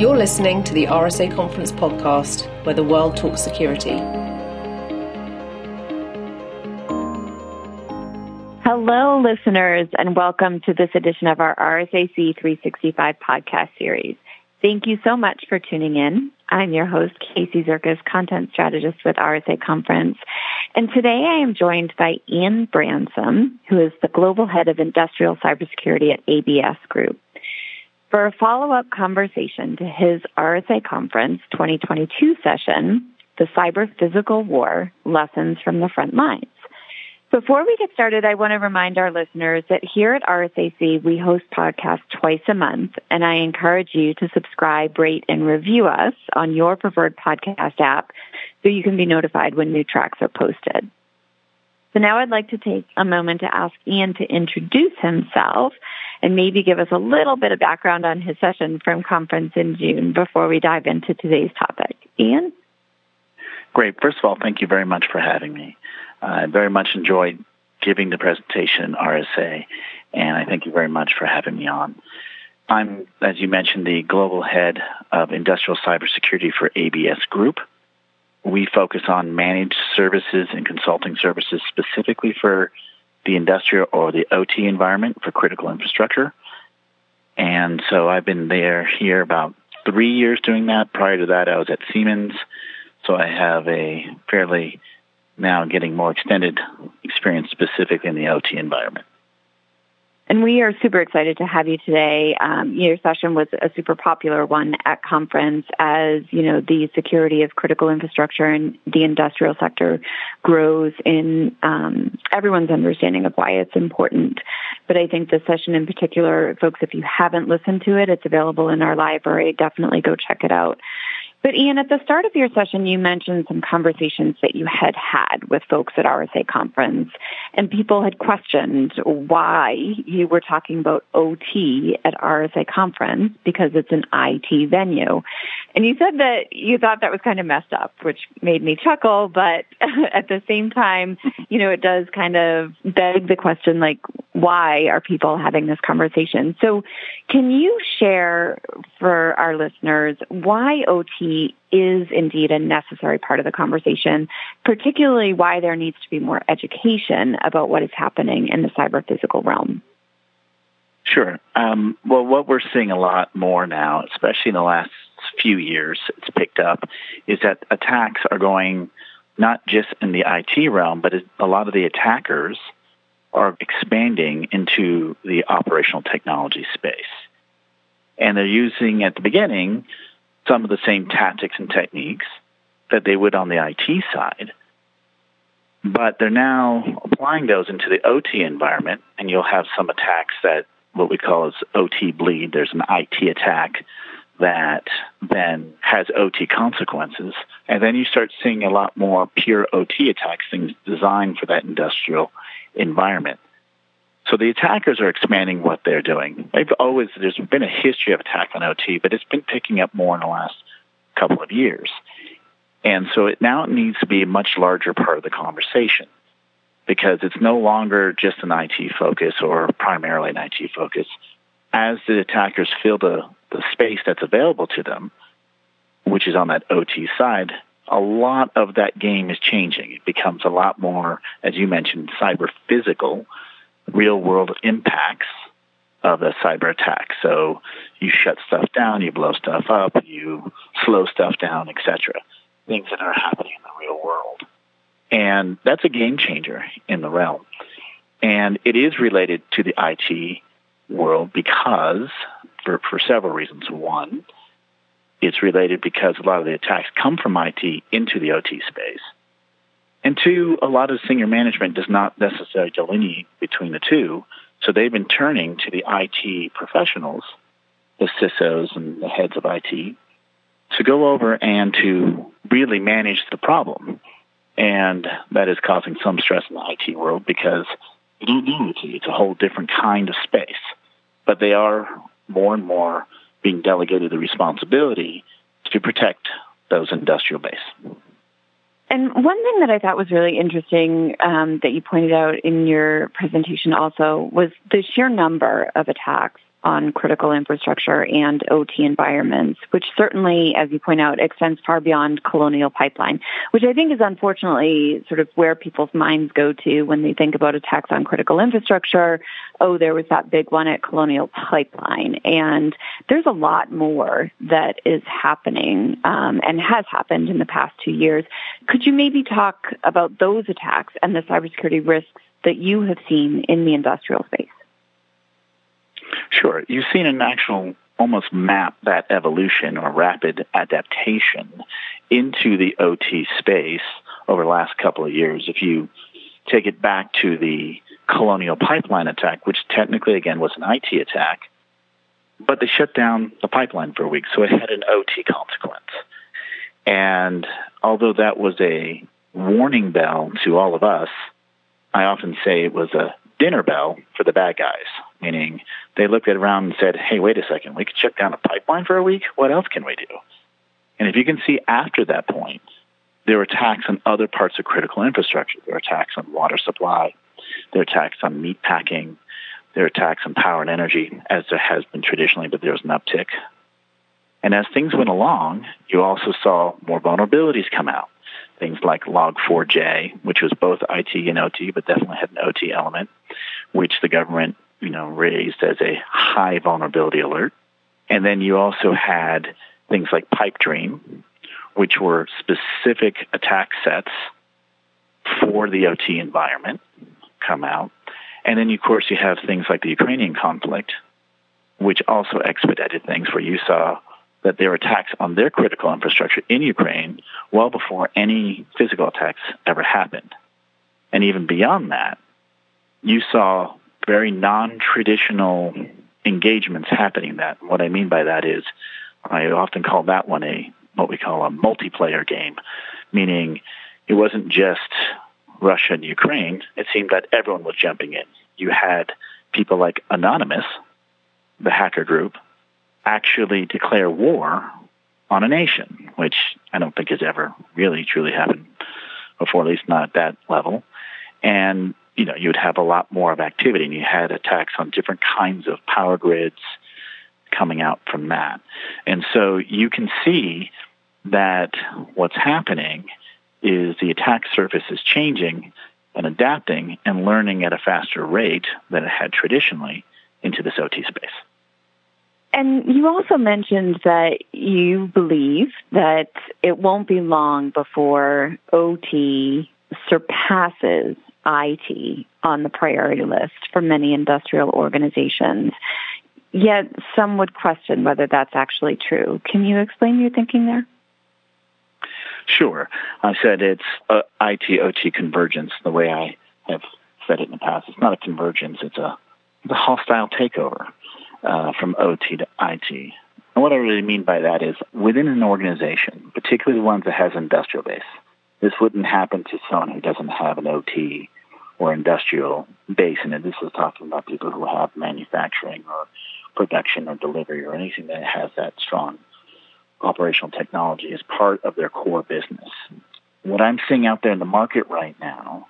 You're listening to the RSA Conference podcast, where the world talks security. Hello, listeners, and welcome to this edition of our RSAC 365 podcast series. Thank you so much for tuning in. I'm your host, Kacy Zurkus, content strategist with RSA Conference. And today I am joined by Ian Bramson, who is the global head of industrial cybersecurity at ABS Group for a follow-up conversation to his RSA Conference 2022 session, The Cyber Physical War, Lessons from the Front Lines. Before we get started, I want to remind our listeners that here at RSAC, we host podcasts twice a month, and I encourage you to subscribe, rate, and review us on your preferred podcast app so you can be notified when new tracks are posted. So now I'd like to take a moment to ask Ian to introduce himself and maybe give us a little bit of background on his session from conference in June before we dive into today's topic. Ian? Great. First of all, thank you very much for having me. I very much enjoyed giving the presentation RSA, and I thank you very much for having me on. I'm, as you mentioned, the global head of industrial cybersecurity for ABS Group. We focus on managed services and consulting services specifically for the industrial or the OT environment for critical infrastructure. And so I've been there here about three years doing that. Prior to that, I was at Siemens. So I have a fairly now getting more extended experience specifically in the OT environment. And we are super excited to have you today. Um, your session was a super popular one at conference as, you know, the security of critical infrastructure and the industrial sector grows in um, everyone's understanding of why it's important. But I think the session in particular, folks, if you haven't listened to it, it's available in our library. Definitely go check it out. But Ian, at the start of your session, you mentioned some conversations that you had had with folks at RSA conference, and people had questioned why you were talking about OT at RSA conference because it's an IT venue. And you said that you thought that was kind of messed up, which made me chuckle, but at the same time, you know, it does kind of beg the question, like, why are people having this conversation? So can you share for our listeners why OT is indeed a necessary part of the conversation, particularly why there needs to be more education about what is happening in the cyber physical realm? Sure. Um, well, what we're seeing a lot more now, especially in the last few years, it's picked up, is that attacks are going not just in the IT realm, but a lot of the attackers are expanding into the operational technology space. And they're using at the beginning some of the same tactics and techniques that they would on the IT side. But they're now applying those into the OT environment, and you'll have some attacks that what we call as OT bleed. There's an IT attack that then has OT consequences. And then you start seeing a lot more pure OT attacks, things designed for that industrial environment. So the attackers are expanding what they're doing. They've always there's been a history of attack on OT, but it's been picking up more in the last couple of years. And so it now needs to be a much larger part of the conversation because it's no longer just an IT focus or primarily an IT focus. As the attackers fill the, the space that's available to them, which is on that OT side, a lot of that game is changing. It becomes a lot more, as you mentioned, cyber physical, real world impacts of a cyber attack. So you shut stuff down, you blow stuff up, you slow stuff down, etc. Things that are happening in the real world. And that's a game changer in the realm. And it is related to the IT world because, for, for several reasons. One, it's related because a lot of the attacks come from IT into the OT space. And two, a lot of senior management does not necessarily delineate between the two. So they've been turning to the IT professionals, the CISOs and the heads of IT, to go over and to really manage the problem. And that is causing some stress in the IT world because don't do IT. It's a whole different kind of space. But they are more and more being delegated the responsibility to protect those industrial base. And one thing that I thought was really interesting um, that you pointed out in your presentation also was the sheer number of attacks on critical infrastructure and OT environments, which certainly, as you point out, extends far beyond Colonial Pipeline, which I think is unfortunately sort of where people's minds go to when they think about attacks on critical infrastructure. Oh, there was that big one at Colonial Pipeline. And there's a lot more that is happening um, and has happened in the past two years. Could you maybe talk about those attacks and the cybersecurity risks that you have seen in the industrial space? Sure. You've seen an actual almost map that evolution or rapid adaptation into the OT space over the last couple of years. If you take it back to the Colonial Pipeline attack, which technically, again, was an IT attack, but they shut down the pipeline for a week, so it had an OT consequence. And although that was a warning bell to all of us, I often say it was a dinner bell for the bad guys, meaning they looked at around and said, hey, wait a second, we could shut down a pipeline for a week? What else can we do? And if you can see after that point, there were attacks on other parts of critical infrastructure. There were attacks on water supply. There were attacks on meat packing. There were attacks on power and energy, as there has been traditionally, but there was an uptick. And as things went along, you also saw more vulnerabilities come out things like Log4j, which was both IT and OT, but definitely had an OT element, which the government, you know, raised as a high vulnerability alert. And then you also had things like Pipe Dream, which were specific attack sets for the OT environment come out. And then, of course, you have things like the Ukrainian conflict, which also expedited things where you saw that there were attacks on their critical infrastructure in Ukraine well before any physical attacks ever happened. And even beyond that, you saw very non-traditional engagements happening that. What I mean by that is I often call that one a what we call a multiplayer game, meaning it wasn't just Russia and Ukraine. It seemed that everyone was jumping in. You had people like Anonymous, the hacker group, actually declare war on a nation, which I don't think has ever really truly happened before, at least not at that level. And, you know, you'd have a lot more of activity and you had attacks on different kinds of power grids coming out from that. And so you can see that what's happening is the attack surface is changing and adapting and learning at a faster rate than it had traditionally into this OT space. And you also mentioned that you believe that it won't be long before OT surpasses IT on the priority list for many industrial organizations. Yet some would question whether that's actually true. Can you explain your thinking there? Sure. I said it's a IT OT convergence the way I have said it in the past. It's not a convergence, it's a, it's a hostile takeover uh, from OT to IT. And what I really mean by that is within an organization, particularly the ones that has industrial base, this wouldn't happen to someone who doesn't have an OT or industrial base And. This is talking about people who have manufacturing or production or delivery or anything that has that strong operational technology as part of their core business. What I'm seeing out there in the market right now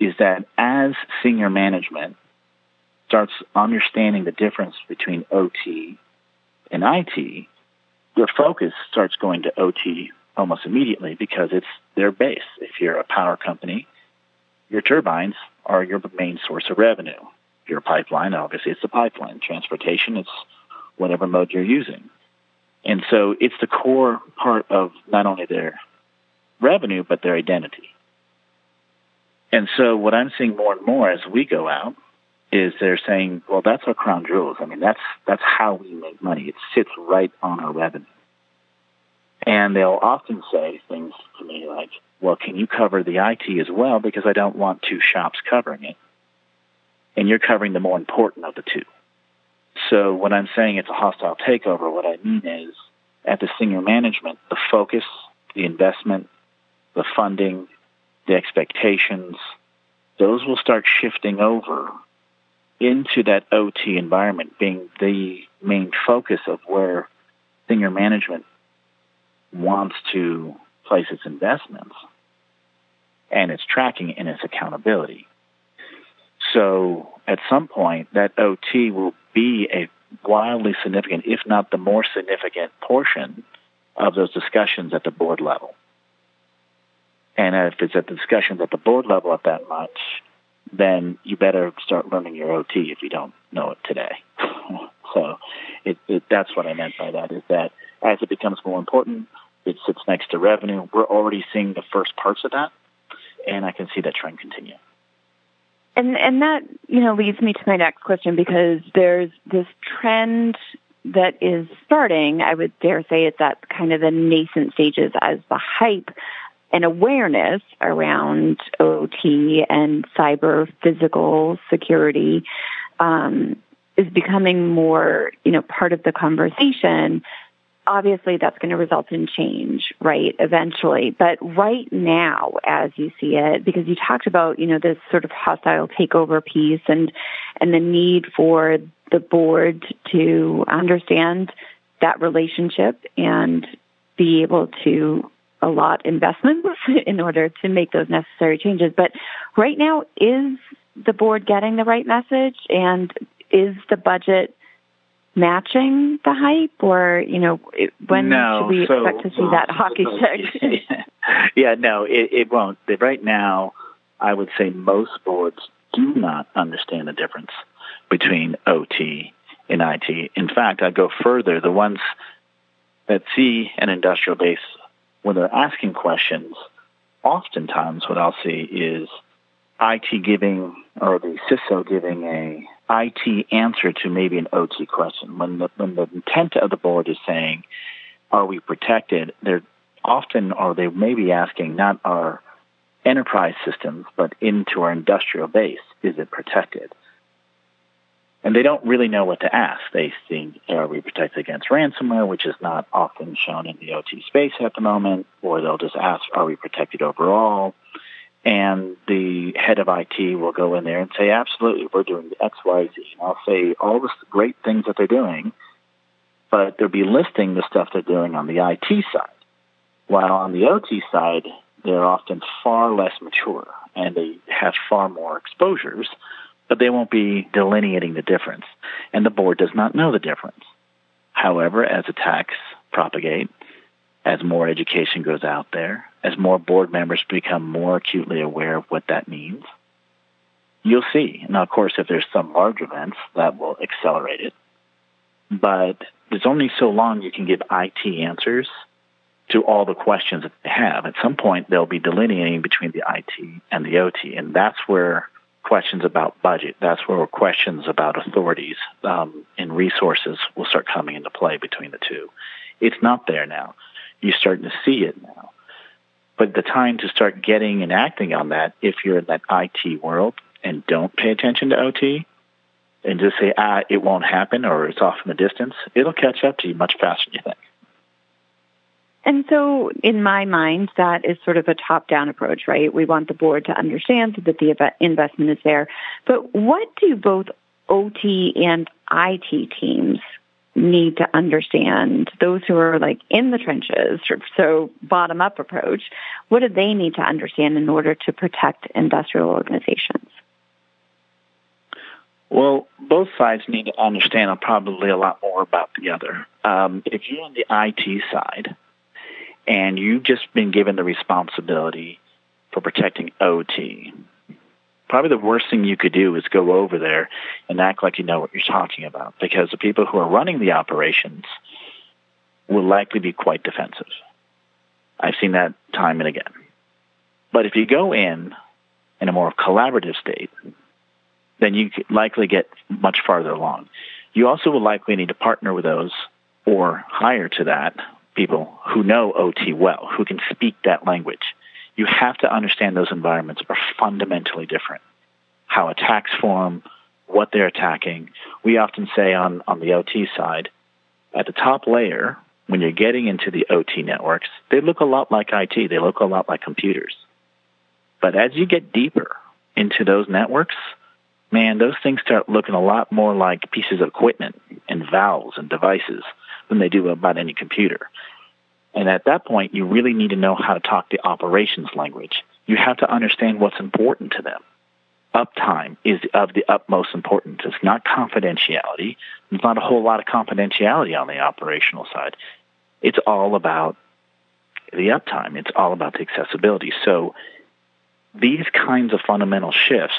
is that as senior management starts understanding the difference between OT and IT, their focus starts going to OT almost immediately because it's their base. If you're a power company, your turbines are your main source of revenue. If you're a pipeline, obviously it's the pipeline. Transportation, it's whatever mode you're using. And so it's the core part of not only their revenue, but their identity. And so what I'm seeing more and more as we go out is they're saying, well, that's our crown jewels. I mean, that's that's how we make money. It sits right on our revenue. And they'll often say things to me like, well, can you cover the IT as well? Because I don't want two shops covering it. And you're covering the more important of the two. So when I'm saying it's a hostile takeover, what I mean is at the senior management, the focus, the investment, the funding, the expectations, those will start shifting over into that OT environment being the main focus of where senior management wants to place its investments and its tracking and its accountability. So at some point, that OT will be a wildly significant, if not the more significant portion of those discussions at the board level. And if it's at the discussions at the board level at that much, then you better start learning your OT if you don't know it today. so it, it, that's what I meant by that is that as it becomes more important, it sits next to revenue. We're already seeing the first parts of that, and I can see that trend continue. And and that you know leads me to my next question because there's this trend that is starting. I would dare say it's at kind of the nascent stages as the hype and awareness around OT and cyber physical security um, is becoming more, you know, part of the conversation. Obviously, that's going to result in change, right? Eventually, but right now, as you see it, because you talked about, you know, this sort of hostile takeover piece and and the need for the board to understand that relationship and be able to allot investments in order to make those necessary changes. But right now, is the board getting the right message and is the budget matching the hype or, you know, when no, should we so, expect to see that hockey stick? yeah, no, it, it won't. Right now, I would say most boards do not understand the difference between OT and IT. In fact, I go further. The ones that see an industrial base when they're asking questions, oftentimes what I'll see is IT giving or the CISO giving a IT answer to maybe an OT question. When the, when the intent of the board is saying, are we protected? They're often, or they may be asking not our enterprise systems, but into our industrial base, is it protected? and they don't really know what to ask. They think, are we protected against ransomware, which is not often shown in the OT space at the moment, or they'll just ask, are we protected overall? And the head of IT will go in there and say, absolutely, we're doing X, Y, Z. And I'll say all the great things that they're doing, but they'll be listing the stuff they're doing on the IT side. While on the OT side, they're often far less mature and they have far more exposures but they won't be delineating the difference. And the board does not know the difference. However, as attacks propagate, as more education goes out there, as more board members become more acutely aware of what that means, you'll see. Now, of course, if there's some large events, that will accelerate it. But there's only so long you can give IT answers to all the questions that they have. At some point, they'll be delineating between the IT and the OT, and that's where questions about budget. That's where questions about authorities um, and resources will start coming into play between the two. It's not there now. You're starting to see it now. But the time to start getting and acting on that, if you're in that IT world and don't pay attention to OT and just say, ah, it won't happen or it's off in the distance, it'll catch up to you much faster than you think. And so, in my mind, that is sort of a top down approach, right? We want the board to understand that the investment is there. But what do both OT and IT teams need to understand? Those who are like in the trenches, so bottom up approach, what do they need to understand in order to protect industrial organizations? Well, both sides need to understand probably a lot more about the other. Um, if you're on the IT side, and you've just been given the responsibility for protecting OT. Probably the worst thing you could do is go over there and act like you know what you're talking about because the people who are running the operations will likely be quite defensive. I've seen that time and again. But if you go in in a more collaborative state, then you likely get much farther along. You also will likely need to partner with those or hire to that people who know OT well, who can speak that language. You have to understand those environments are fundamentally different. How attacks form, what they're attacking. We often say on, on the OT side, at the top layer, when you're getting into the OT networks, they look a lot like IT. They look a lot like computers. But as you get deeper into those networks, man, those things start looking a lot more like pieces of equipment and valves and devices than they do about any computer. And at that point, you really need to know how to talk the operations language. You have to understand what's important to them. Uptime is of the utmost importance. It's not confidentiality. It's not a whole lot of confidentiality on the operational side. It's all about the uptime. It's all about the accessibility. So these kinds of fundamental shifts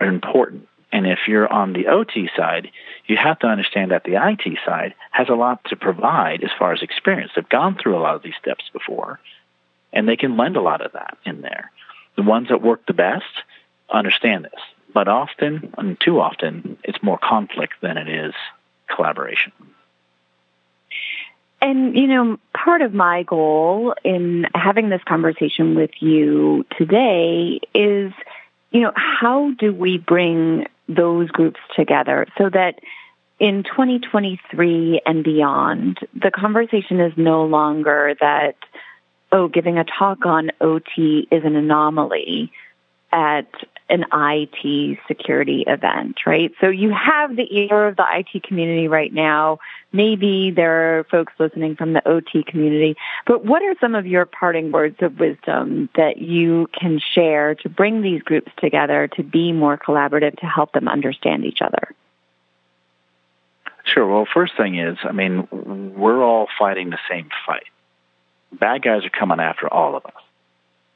are important. And if you're on the OT side, you have to understand that the IT side has a lot to provide as far as experience. They've gone through a lot of these steps before, and they can lend a lot of that in there. The ones that work the best understand this, but often, and too often, it's more conflict than it is collaboration. And, you know, part of my goal in having this conversation with you today is, you know, how do we bring those groups together so that in 2023 and beyond, the conversation is no longer that, oh, giving a talk on OT is an anomaly at an IT security event, right? So you have the ear of the IT community right now. Maybe there are folks listening from the OT community, but what are some of your parting words of wisdom that you can share to bring these groups together to be more collaborative to help them understand each other? Sure. Well, first thing is, I mean, we're all fighting the same fight. Bad guys are coming after all of us.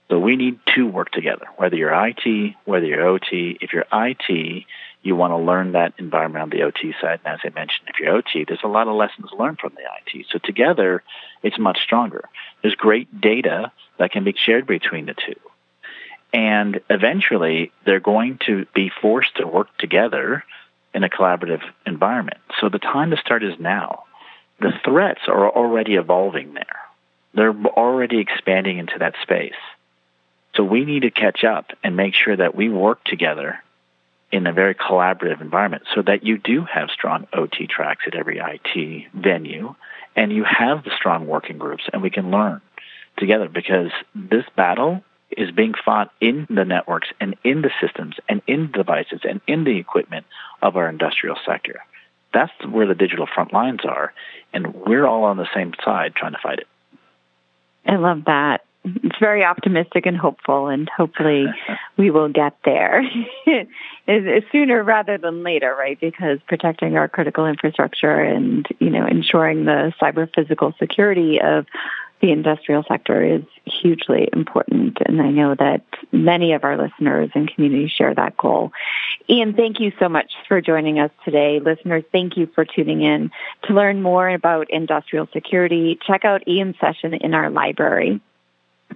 So we need to work together, whether you're IT, whether you're OT. If you're IT, you want to learn that environment on the OT side. And as I mentioned, if you're OT, there's a lot of lessons learned from the IT. So together, it's much stronger. There's great data that can be shared between the two. And eventually, they're going to be forced to work together in a collaborative environment. So the time to start is now. The threats are already evolving there. They're already expanding into that space. So we need to catch up and make sure that we work together in a very collaborative environment so that you do have strong OT tracks at every IT venue and you have the strong working groups and we can learn together because this battle is being fought in the networks and in the systems and in the devices and in the equipment of our industrial sector. That's where the digital front lines are, and we're all on the same side trying to fight it. I love that it's very optimistic and hopeful, and hopefully we will get there sooner rather than later, right? Because protecting our critical infrastructure and you know ensuring the cyber physical security of the industrial sector is hugely important, and I know that many of our listeners and community share that goal. Ian, thank you so much for joining us today. Listeners, thank you for tuning in. To learn more about industrial security, check out Ian's session in our library.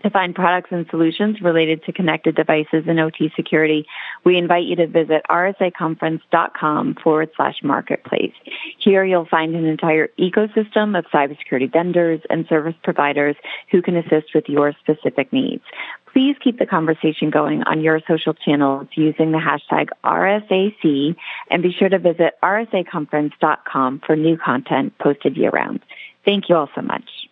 To find products and solutions related to connected devices and OT security, we invite you to visit rsaconference.com forward slash marketplace. Here you'll find an entire ecosystem of cybersecurity vendors and service providers who can assist with your specific needs. Please keep the conversation going on your social channels using the hashtag RSAC and be sure to visit rsaconference.com for new content posted year round. Thank you all so much.